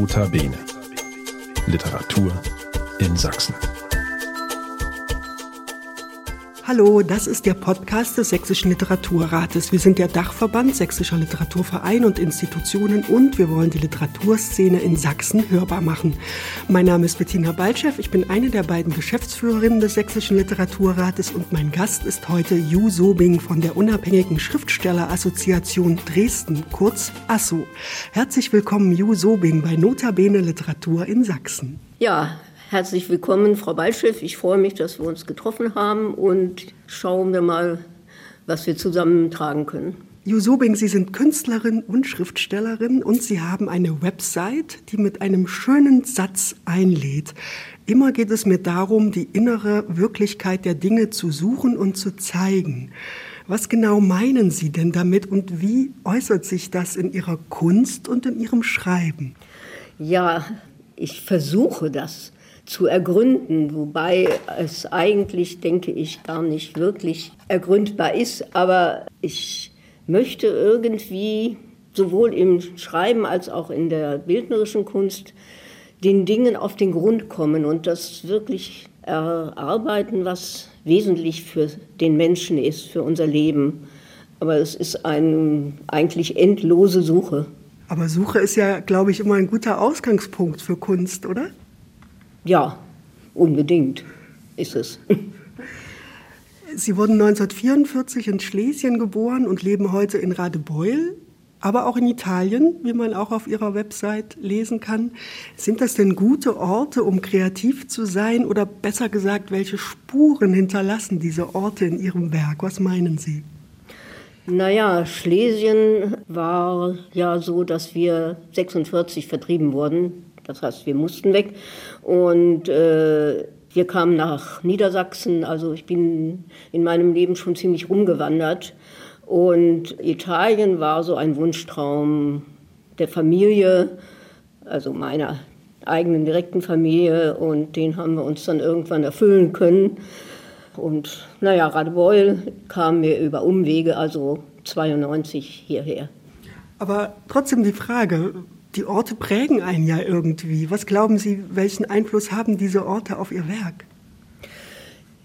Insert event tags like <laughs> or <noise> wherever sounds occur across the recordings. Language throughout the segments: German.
Nota Bene. Literatur in Sachsen. Hallo, das ist der Podcast des Sächsischen Literaturrates. Wir sind der Dachverband Sächsischer Literaturverein und Institutionen und wir wollen die Literaturszene in Sachsen hörbar machen. Mein Name ist Bettina Balchev, ich bin eine der beiden Geschäftsführerinnen des Sächsischen Literaturrates und mein Gast ist heute Ju Sobing von der unabhängigen Schriftstellerassoziation Dresden, kurz ASSO. Herzlich willkommen, Ju Sobing, bei Notabene Literatur in Sachsen. Ja, Herzlich willkommen, Frau Balschiff. Ich freue mich, dass wir uns getroffen haben und schauen wir mal, was wir zusammen tragen können. Jusobing, Sie sind Künstlerin und Schriftstellerin und Sie haben eine Website, die mit einem schönen Satz einlädt. Immer geht es mir darum, die innere Wirklichkeit der Dinge zu suchen und zu zeigen. Was genau meinen Sie denn damit und wie äußert sich das in Ihrer Kunst und in Ihrem Schreiben? Ja, ich versuche das zu ergründen, wobei es eigentlich, denke ich, gar nicht wirklich ergründbar ist. Aber ich möchte irgendwie sowohl im Schreiben als auch in der bildnerischen Kunst den Dingen auf den Grund kommen und das wirklich erarbeiten, was wesentlich für den Menschen ist, für unser Leben. Aber es ist eine eigentlich endlose Suche. Aber Suche ist ja, glaube ich, immer ein guter Ausgangspunkt für Kunst, oder? Ja, unbedingt ist es. Sie wurden 1944 in Schlesien geboren und leben heute in Radebeul, aber auch in Italien, wie man auch auf Ihrer Website lesen kann. Sind das denn gute Orte, um kreativ zu sein? Oder besser gesagt, welche Spuren hinterlassen diese Orte in Ihrem Werk? Was meinen Sie? Naja, Schlesien war ja so, dass wir 46 vertrieben wurden das heißt, wir mussten weg. Und äh, wir kamen nach Niedersachsen. Also ich bin in meinem Leben schon ziemlich rumgewandert. Und Italien war so ein Wunschtraum der Familie, also meiner eigenen direkten Familie. Und den haben wir uns dann irgendwann erfüllen können. Und naja, Radebeul kam mir über Umwege, also 92 hierher. Aber trotzdem die Frage, die Orte prägen einen ja irgendwie. Was glauben Sie, welchen Einfluss haben diese Orte auf Ihr Werk?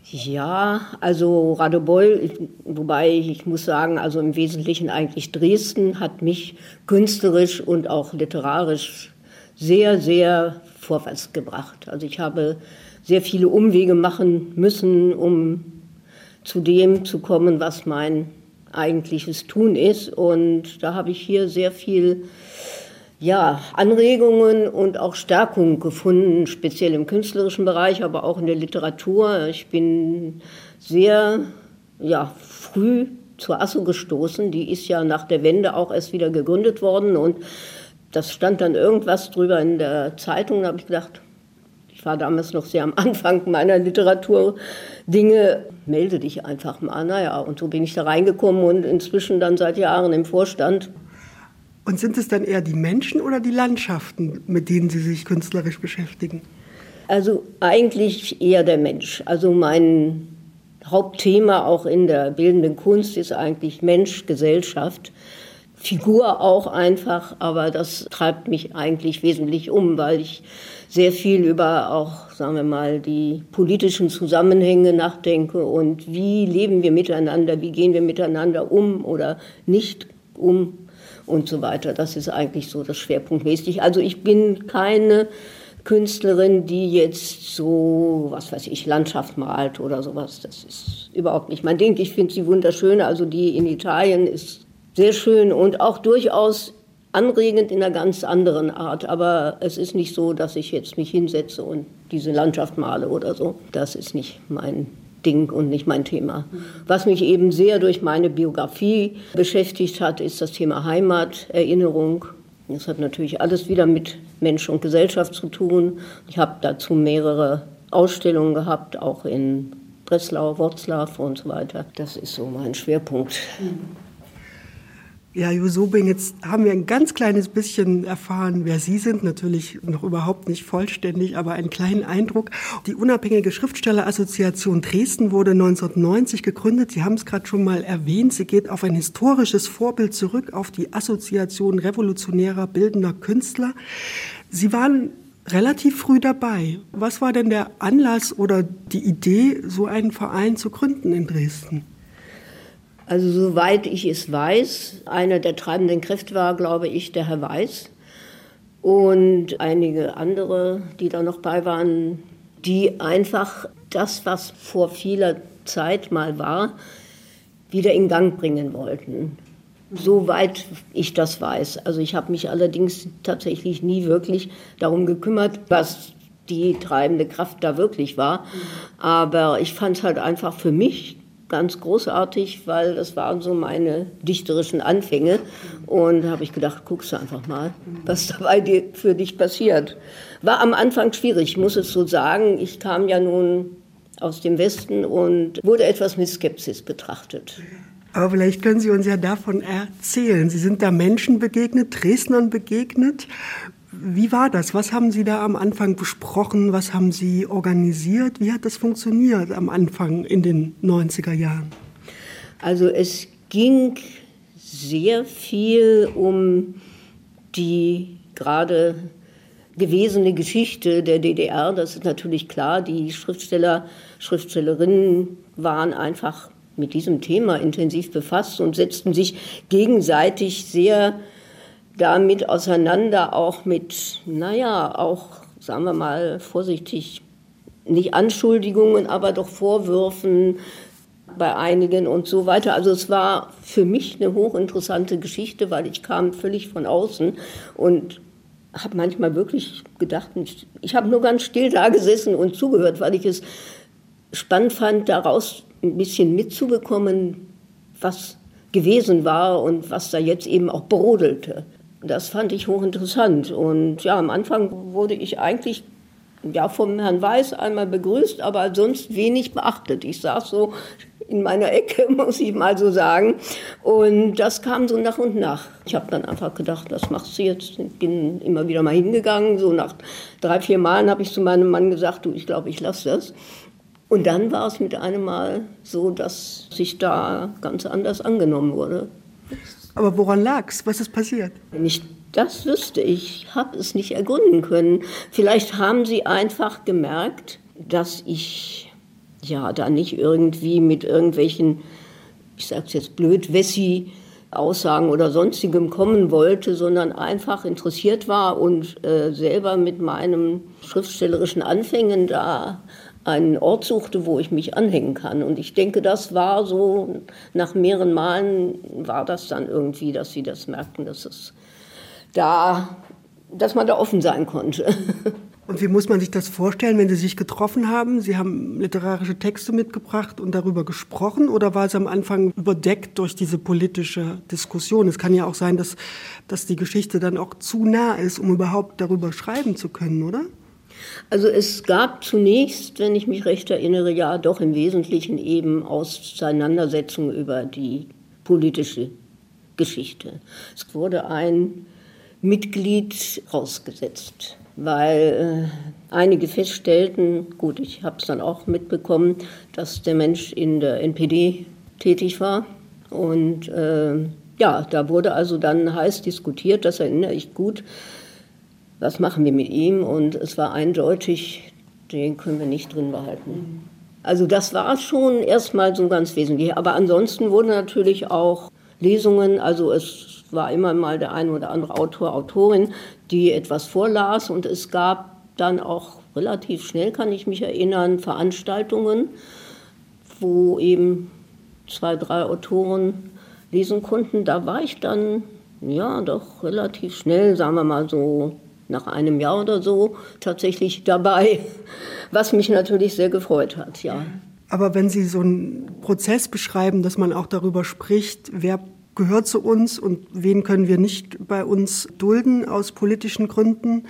Ja, also Radebeul, wobei ich muss sagen, also im Wesentlichen eigentlich Dresden hat mich künstlerisch und auch literarisch sehr, sehr vorwärts gebracht. Also ich habe sehr viele Umwege machen müssen, um zu dem zu kommen, was mein eigentliches Tun ist. Und da habe ich hier sehr viel ja, Anregungen und auch Stärkung gefunden, speziell im künstlerischen Bereich, aber auch in der Literatur. Ich bin sehr ja, früh zur ASSO gestoßen. Die ist ja nach der Wende auch erst wieder gegründet worden und das stand dann irgendwas drüber in der Zeitung. Da habe ich gedacht, ich war damals noch sehr am Anfang meiner Literaturdinge, melde dich einfach mal. Naja, und so bin ich da reingekommen und inzwischen dann seit Jahren im Vorstand. Und sind es dann eher die Menschen oder die Landschaften, mit denen Sie sich künstlerisch beschäftigen? Also eigentlich eher der Mensch. Also mein Hauptthema auch in der bildenden Kunst ist eigentlich Mensch, Gesellschaft. Figur auch einfach, aber das treibt mich eigentlich wesentlich um, weil ich sehr viel über auch, sagen wir mal, die politischen Zusammenhänge nachdenke und wie leben wir miteinander, wie gehen wir miteinander um oder nicht um und so weiter. Das ist eigentlich so das Schwerpunktmäßig. Also ich bin keine Künstlerin, die jetzt so, was weiß ich, Landschaft malt oder sowas. Das ist überhaupt nicht mein Ding. Ich finde sie wunderschön. Also die in Italien ist sehr schön und auch durchaus anregend in einer ganz anderen Art. Aber es ist nicht so, dass ich jetzt mich hinsetze und diese Landschaft male oder so. Das ist nicht mein Ding und nicht mein Thema. Was mich eben sehr durch meine Biografie beschäftigt hat, ist das Thema Heimat, Erinnerung. Das hat natürlich alles wieder mit Mensch und Gesellschaft zu tun. Ich habe dazu mehrere Ausstellungen gehabt, auch in Breslau, Wroclaw und so weiter. Das ist so mein Schwerpunkt. Ja, Jusobing, jetzt haben wir ein ganz kleines bisschen erfahren, wer Sie sind. Natürlich noch überhaupt nicht vollständig, aber einen kleinen Eindruck. Die unabhängige Schriftstellerassoziation Dresden wurde 1990 gegründet. Sie haben es gerade schon mal erwähnt. Sie geht auf ein historisches Vorbild zurück, auf die Assoziation revolutionärer bildender Künstler. Sie waren relativ früh dabei. Was war denn der Anlass oder die Idee, so einen Verein zu gründen in Dresden? Also soweit ich es weiß, einer der treibenden Kräfte war, glaube ich, der Herr Weiß und einige andere, die da noch bei waren, die einfach das, was vor vieler Zeit mal war, wieder in Gang bringen wollten. Soweit ich das weiß. Also ich habe mich allerdings tatsächlich nie wirklich darum gekümmert, was die treibende Kraft da wirklich war. Aber ich fand es halt einfach für mich ganz großartig, weil das waren so meine dichterischen Anfänge. Und da habe ich gedacht, guckst du einfach mal, was <laughs> dabei für dich passiert. War am Anfang schwierig, muss es so sagen. Ich kam ja nun aus dem Westen und wurde etwas mit Skepsis betrachtet. Aber vielleicht können Sie uns ja davon erzählen. Sie sind da Menschen begegnet, Dresdnern begegnet. Wie war das? Was haben Sie da am Anfang besprochen? Was haben Sie organisiert? Wie hat das funktioniert am Anfang in den 90er Jahren? Also es ging sehr viel um die gerade gewesene Geschichte der DDR. Das ist natürlich klar. Die Schriftsteller, Schriftstellerinnen waren einfach mit diesem Thema intensiv befasst und setzten sich gegenseitig sehr damit auseinander, auch mit, naja, auch, sagen wir mal, vorsichtig, nicht Anschuldigungen, aber doch Vorwürfen bei einigen und so weiter. Also es war für mich eine hochinteressante Geschichte, weil ich kam völlig von außen und habe manchmal wirklich gedacht, ich habe nur ganz still da gesessen und zugehört, weil ich es spannend fand, daraus ein bisschen mitzubekommen, was gewesen war und was da jetzt eben auch brodelte. Das fand ich hochinteressant. Und ja, am Anfang wurde ich eigentlich ja, vom Herrn Weiß einmal begrüßt, aber sonst wenig beachtet. Ich saß so in meiner Ecke, <laughs> muss ich mal so sagen. Und das kam so nach und nach. Ich habe dann einfach gedacht, das machst du jetzt. Ich bin immer wieder mal hingegangen. So nach drei, vier Malen habe ich zu meinem Mann gesagt, du, ich glaube, ich lasse das. Und dann war es mit einem Mal so, dass sich da ganz anders angenommen wurde. Aber woran lag es? Was ist passiert? Wenn ich das wüsste, ich habe es nicht ergründen können. Vielleicht haben sie einfach gemerkt, dass ich ja da nicht irgendwie mit irgendwelchen, ich sage es jetzt blöd, Wessi Aussagen oder sonstigem kommen wollte, sondern einfach interessiert war und äh, selber mit meinen schriftstellerischen Anfängen da einen Ort suchte, wo ich mich anhängen kann. Und ich denke, das war so, nach mehreren Malen war das dann irgendwie, dass sie das merkten, dass es da, dass man da offen sein konnte. <laughs> Und wie muss man sich das vorstellen, wenn Sie sich getroffen haben? Sie haben literarische Texte mitgebracht und darüber gesprochen oder war es am Anfang überdeckt durch diese politische Diskussion? Es kann ja auch sein, dass, dass die Geschichte dann auch zu nah ist, um überhaupt darüber schreiben zu können, oder? Also es gab zunächst, wenn ich mich recht erinnere, ja doch im Wesentlichen eben Auseinandersetzungen über die politische Geschichte. Es wurde ein Mitglied rausgesetzt, weil äh, einige feststellten, gut, ich habe es dann auch mitbekommen, dass der Mensch in der NPD tätig war und äh, ja, da wurde also dann heiß diskutiert, das erinnere ich gut, was machen wir mit ihm? Und es war eindeutig, den können wir nicht drin behalten. Also das war schon erstmal so ganz wesentlich. Aber ansonsten wurden natürlich auch Lesungen, also es war immer mal der ein oder andere Autor, Autorin, die etwas vorlas und es gab dann auch relativ schnell, kann ich mich erinnern, Veranstaltungen, wo eben zwei, drei Autoren lesen konnten. Da war ich dann ja doch relativ schnell, sagen wir mal so nach einem Jahr oder so tatsächlich dabei, was mich natürlich sehr gefreut hat, ja. Aber wenn Sie so einen Prozess beschreiben, dass man auch darüber spricht, wer gehört zu uns und wen können wir nicht bei uns dulden aus politischen Gründen,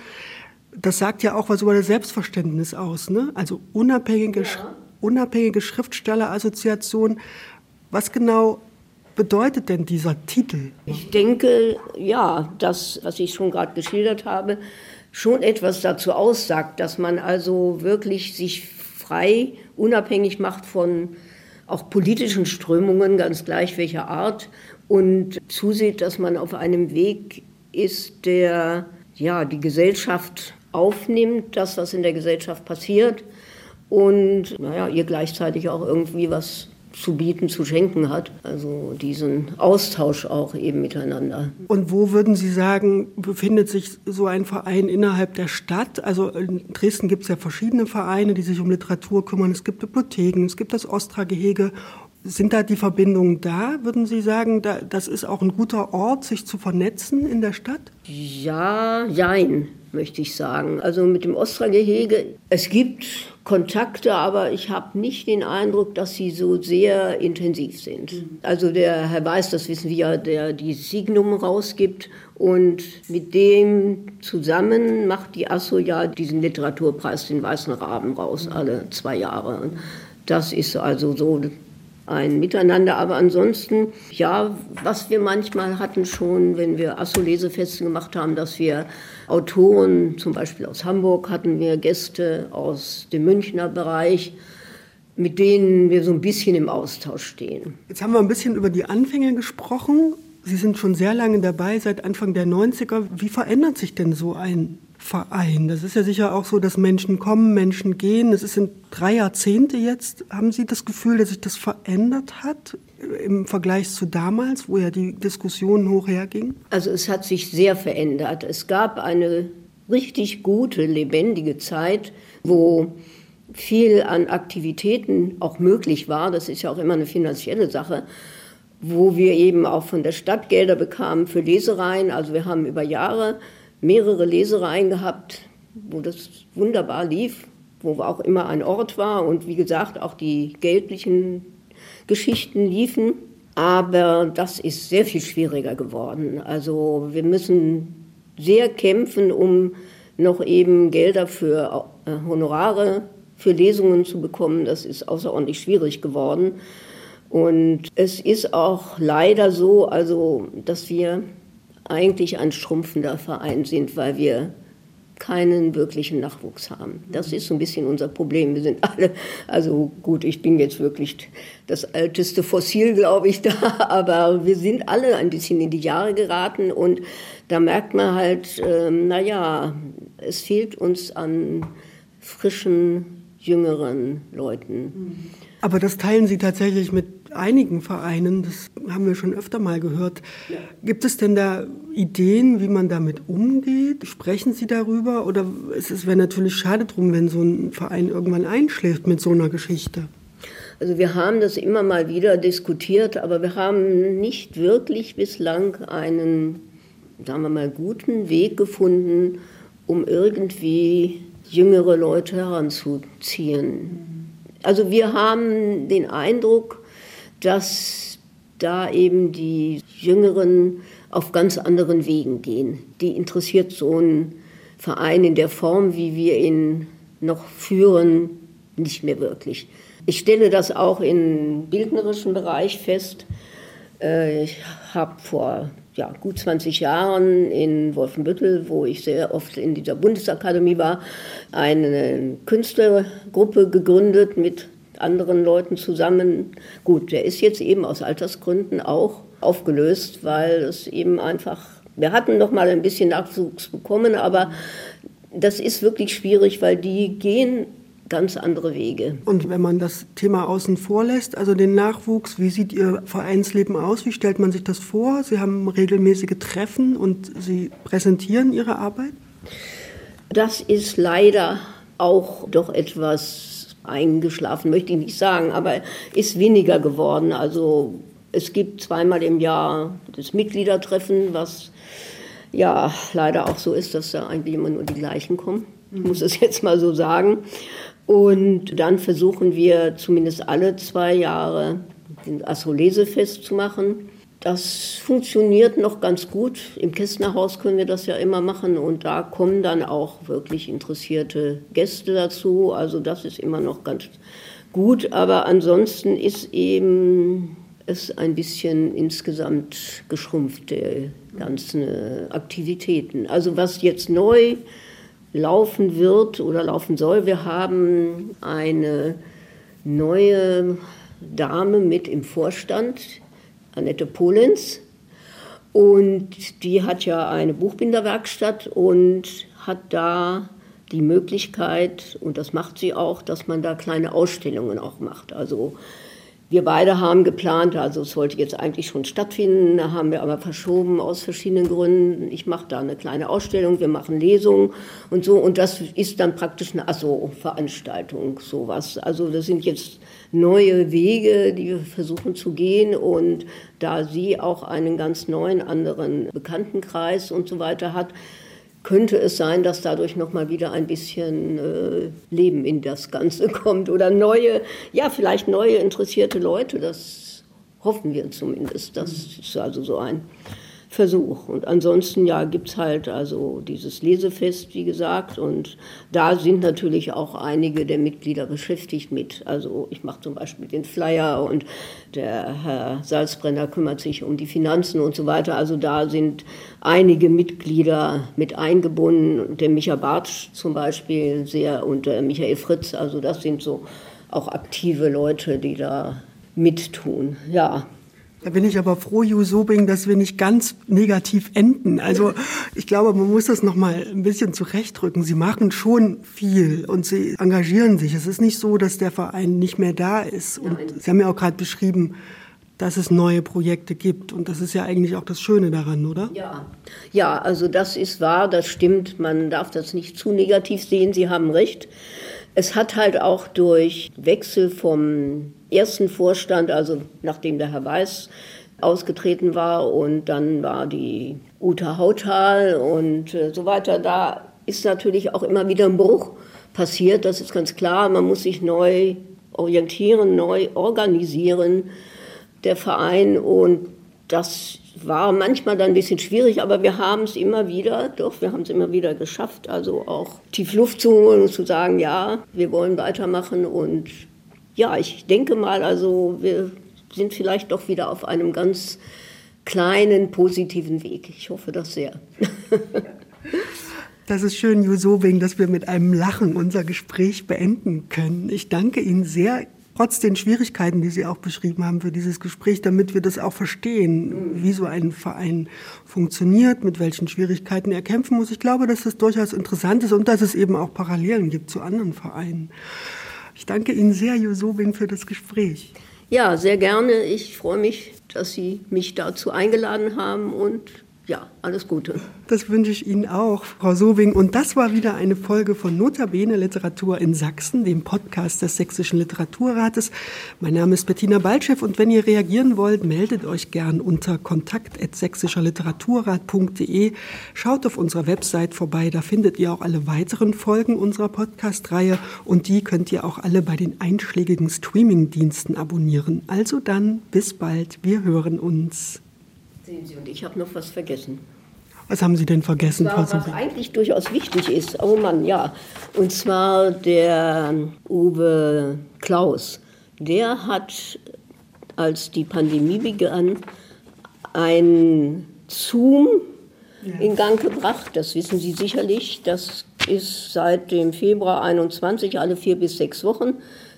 das sagt ja auch was über das Selbstverständnis aus. Ne? Also unabhängige, ja. unabhängige Schriftstellerassoziation. Was genau bedeutet denn dieser Titel? Ich denke, ja, das, was ich schon gerade geschildert habe, schon etwas dazu aussagt, dass man also wirklich sich frei, unabhängig macht von auch politischen Strömungen, ganz gleich welcher Art, und zusieht, dass man auf einem Weg ist, der ja, die Gesellschaft aufnimmt, das, was in der Gesellschaft passiert und naja, ihr gleichzeitig auch irgendwie was zu bieten, zu schenken hat. Also diesen Austausch auch eben miteinander. Und wo würden Sie sagen, befindet sich so ein Verein innerhalb der Stadt? Also in Dresden gibt es ja verschiedene Vereine, die sich um Literatur kümmern. Es gibt Bibliotheken, es gibt das Ostra-Gehege. Sind da die Verbindungen da? Würden Sie sagen, da, das ist auch ein guter Ort, sich zu vernetzen in der Stadt? Ja, jein, möchte ich sagen. Also mit dem Ostra-Gehege, es gibt Kontakte, aber ich habe nicht den Eindruck, dass sie so sehr intensiv sind. Also der Herr Weiß, das wissen wir ja, der die Signum rausgibt und mit dem zusammen macht die ASSO ja diesen Literaturpreis, den Weißen Raben raus, alle zwei Jahre. Das ist also so ein Miteinander. Aber ansonsten, ja, was wir manchmal hatten schon, wenn wir Asso-Lesefeste gemacht haben, dass wir Autoren, zum Beispiel aus Hamburg, hatten wir Gäste aus dem Münchner Bereich, mit denen wir so ein bisschen im Austausch stehen. Jetzt haben wir ein bisschen über die Anfänge gesprochen. Sie sind schon sehr lange dabei, seit Anfang der 90er. Wie verändert sich denn so ein Verein? Das ist ja sicher auch so, dass Menschen kommen, Menschen gehen. Es sind drei Jahrzehnte jetzt. Haben Sie das Gefühl, dass sich das verändert hat im Vergleich zu damals, wo ja die Diskussionen hoch hergingen? Also es hat sich sehr verändert. Es gab eine richtig gute, lebendige Zeit, wo viel an Aktivitäten auch möglich war. Das ist ja auch immer eine finanzielle Sache wo wir eben auch von der Stadt Gelder bekamen für Lesereien. Also wir haben über Jahre mehrere Lesereien gehabt, wo das wunderbar lief, wo auch immer ein Ort war und wie gesagt auch die geldlichen Geschichten liefen. Aber das ist sehr viel schwieriger geworden. Also wir müssen sehr kämpfen, um noch eben Gelder für äh, Honorare, für Lesungen zu bekommen. Das ist außerordentlich schwierig geworden. Und es ist auch leider so, also, dass wir eigentlich ein schrumpfender Verein sind, weil wir keinen wirklichen Nachwuchs haben. Das ist so ein bisschen unser Problem. Wir sind alle, also gut, ich bin jetzt wirklich das älteste Fossil, glaube ich, <laughs> da, aber wir sind alle ein bisschen in die Jahre geraten und da merkt man halt, äh, naja, es fehlt uns an frischen, jüngeren Leuten. Aber das teilen Sie tatsächlich mit einigen Vereinen, das haben wir schon öfter mal gehört. Ja. Gibt es denn da Ideen, wie man damit umgeht? Sprechen Sie darüber? Oder es wäre natürlich schade drum, wenn so ein Verein irgendwann einschläft mit so einer Geschichte. Also wir haben das immer mal wieder diskutiert, aber wir haben nicht wirklich bislang einen, sagen wir mal, guten Weg gefunden, um irgendwie jüngere Leute heranzuziehen. Also wir haben den Eindruck, dass da eben die Jüngeren auf ganz anderen Wegen gehen. Die interessiert so ein Verein in der Form, wie wir ihn noch führen, nicht mehr wirklich. Ich stelle das auch im bildnerischen Bereich fest. Äh, ich habe vor ja, gut 20 Jahren in Wolfenbüttel, wo ich sehr oft in dieser Bundesakademie war, eine Künstlergruppe gegründet mit anderen Leuten zusammen. Gut, der ist jetzt eben aus Altersgründen auch aufgelöst, weil es eben einfach, wir hatten noch mal ein bisschen Nachwuchs bekommen, aber das ist wirklich schwierig, weil die gehen ganz andere Wege. Und wenn man das Thema außen vor lässt, also den Nachwuchs, wie sieht Ihr Vereinsleben aus? Wie stellt man sich das vor? Sie haben regelmäßige Treffen und Sie präsentieren Ihre Arbeit? Das ist leider auch doch etwas eingeschlafen, möchte ich nicht sagen, aber ist weniger geworden. Also es gibt zweimal im Jahr das Mitgliedertreffen, was ja leider auch so ist, dass da eigentlich immer nur die gleichen kommen. Ich muss es jetzt mal so sagen. Und dann versuchen wir zumindest alle zwei Jahre den Astrolesefest zu machen. Das funktioniert noch ganz gut. Im Kästnerhaus können wir das ja immer machen und da kommen dann auch wirklich interessierte Gäste dazu. Also das ist immer noch ganz gut, aber ansonsten ist eben es ein bisschen insgesamt geschrumpft, die ganzen Aktivitäten. Also was jetzt neu laufen wird oder laufen soll, wir haben eine neue Dame mit im Vorstand, Annette Polenz. Und die hat ja eine Buchbinderwerkstatt und hat da die Möglichkeit, und das macht sie auch, dass man da kleine Ausstellungen auch macht. Also wir beide haben geplant, also es sollte jetzt eigentlich schon stattfinden, da haben wir aber verschoben aus verschiedenen Gründen. Ich mache da eine kleine Ausstellung, wir machen Lesungen und so und das ist dann praktisch eine Asso-Veranstaltung, sowas. Also das sind jetzt neue Wege, die wir versuchen zu gehen und da sie auch einen ganz neuen anderen Bekanntenkreis und so weiter hat, könnte es sein, dass dadurch noch mal wieder ein bisschen äh, Leben in das Ganze <laughs> kommt oder neue, ja vielleicht neue interessierte Leute. Das hoffen wir zumindest. Das ist also so ein Versuch. Und ansonsten ja, gibt es halt also dieses Lesefest, wie gesagt. Und da sind natürlich auch einige der Mitglieder beschäftigt mit. Also ich mache zum Beispiel den Flyer und der Herr Salzbrenner kümmert sich um die Finanzen und so weiter. Also da sind einige Mitglieder mit eingebunden. Der Micha Bartsch zum Beispiel sehr und der Michael Fritz. Also das sind so auch aktive Leute, die da mittun. Ja, da bin ich aber froh, Ju Sobing, dass wir nicht ganz negativ enden. Also ich glaube, man muss das noch mal ein bisschen zurechtrücken. Sie machen schon viel und sie engagieren sich. Es ist nicht so, dass der Verein nicht mehr da ist. Und. Sie haben ja auch gerade beschrieben, dass es neue Projekte gibt. Und das ist ja eigentlich auch das Schöne daran, oder? Ja, ja also das ist wahr, das stimmt. Man darf das nicht zu negativ sehen. Sie haben recht. Es hat halt auch durch Wechsel vom ersten Vorstand, also nachdem der Herr Weiß ausgetreten war und dann war die Uta Hautal und äh, so weiter, da ist natürlich auch immer wieder ein Bruch passiert, das ist ganz klar, man muss sich neu orientieren, neu organisieren, der Verein. Und das war manchmal dann ein bisschen schwierig, aber wir haben es immer wieder, doch, wir haben es immer wieder geschafft, also auch tief Luft zu holen und zu sagen, ja, wir wollen weitermachen und ja, ich denke mal, also wir sind vielleicht doch wieder auf einem ganz kleinen positiven Weg. Ich hoffe das sehr. <laughs> Das ist schön, Jusowing, dass wir mit einem Lachen unser Gespräch beenden können. Ich danke Ihnen sehr, trotz den Schwierigkeiten, die Sie auch beschrieben haben für dieses Gespräch, damit wir das auch verstehen, wie so ein Verein funktioniert, mit welchen Schwierigkeiten er kämpfen muss. Ich glaube, dass das durchaus interessant ist und dass es eben auch Parallelen gibt zu anderen Vereinen. Ich danke Ihnen sehr, Josobin, für das Gespräch. Ja, sehr gerne. Ich freue mich, dass Sie mich dazu eingeladen haben und ja, alles Gute. Das wünsche ich Ihnen auch, Frau Sowing. Und das war wieder eine Folge von Notabene Literatur in Sachsen, dem Podcast des Sächsischen Literaturrates. Mein Name ist Bettina Baltschew und wenn ihr reagieren wollt, meldet euch gern unter kontakt.sächsischerliteraturrat.de. Schaut auf unserer Website vorbei, da findet ihr auch alle weiteren Folgen unserer Podcast-Reihe und die könnt ihr auch alle bei den einschlägigen Streaming-Diensten abonnieren. Also dann, bis bald, wir hören uns. Sehen Sie, und ich habe noch was vergessen. Was haben Sie denn vergessen, Frau Was eigentlich durchaus wichtig ist. Oh Mann, ja. Und zwar der Uwe Klaus. Der hat, als die Pandemie begann, ein Zoom ja. in Gang gebracht. Das wissen Sie sicherlich. Das ist seit dem Februar 21, alle vier bis sechs Wochen,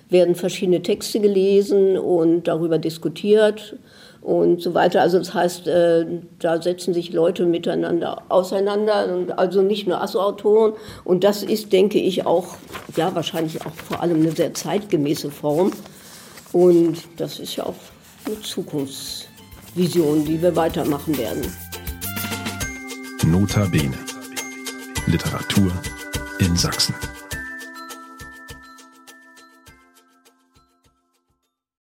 werden verschiedene Texte gelesen und darüber diskutiert und so weiter. Also das heißt, äh, da setzen sich Leute miteinander auseinander, und also nicht nur Asso-Autoren. Und das ist, denke ich, auch, ja, wahrscheinlich auch vor allem eine sehr zeitgemäße Form. Und das ist ja auch eine Zukunftsvision, die wir weitermachen werden. Nota Bene. Literatur in Sachsen.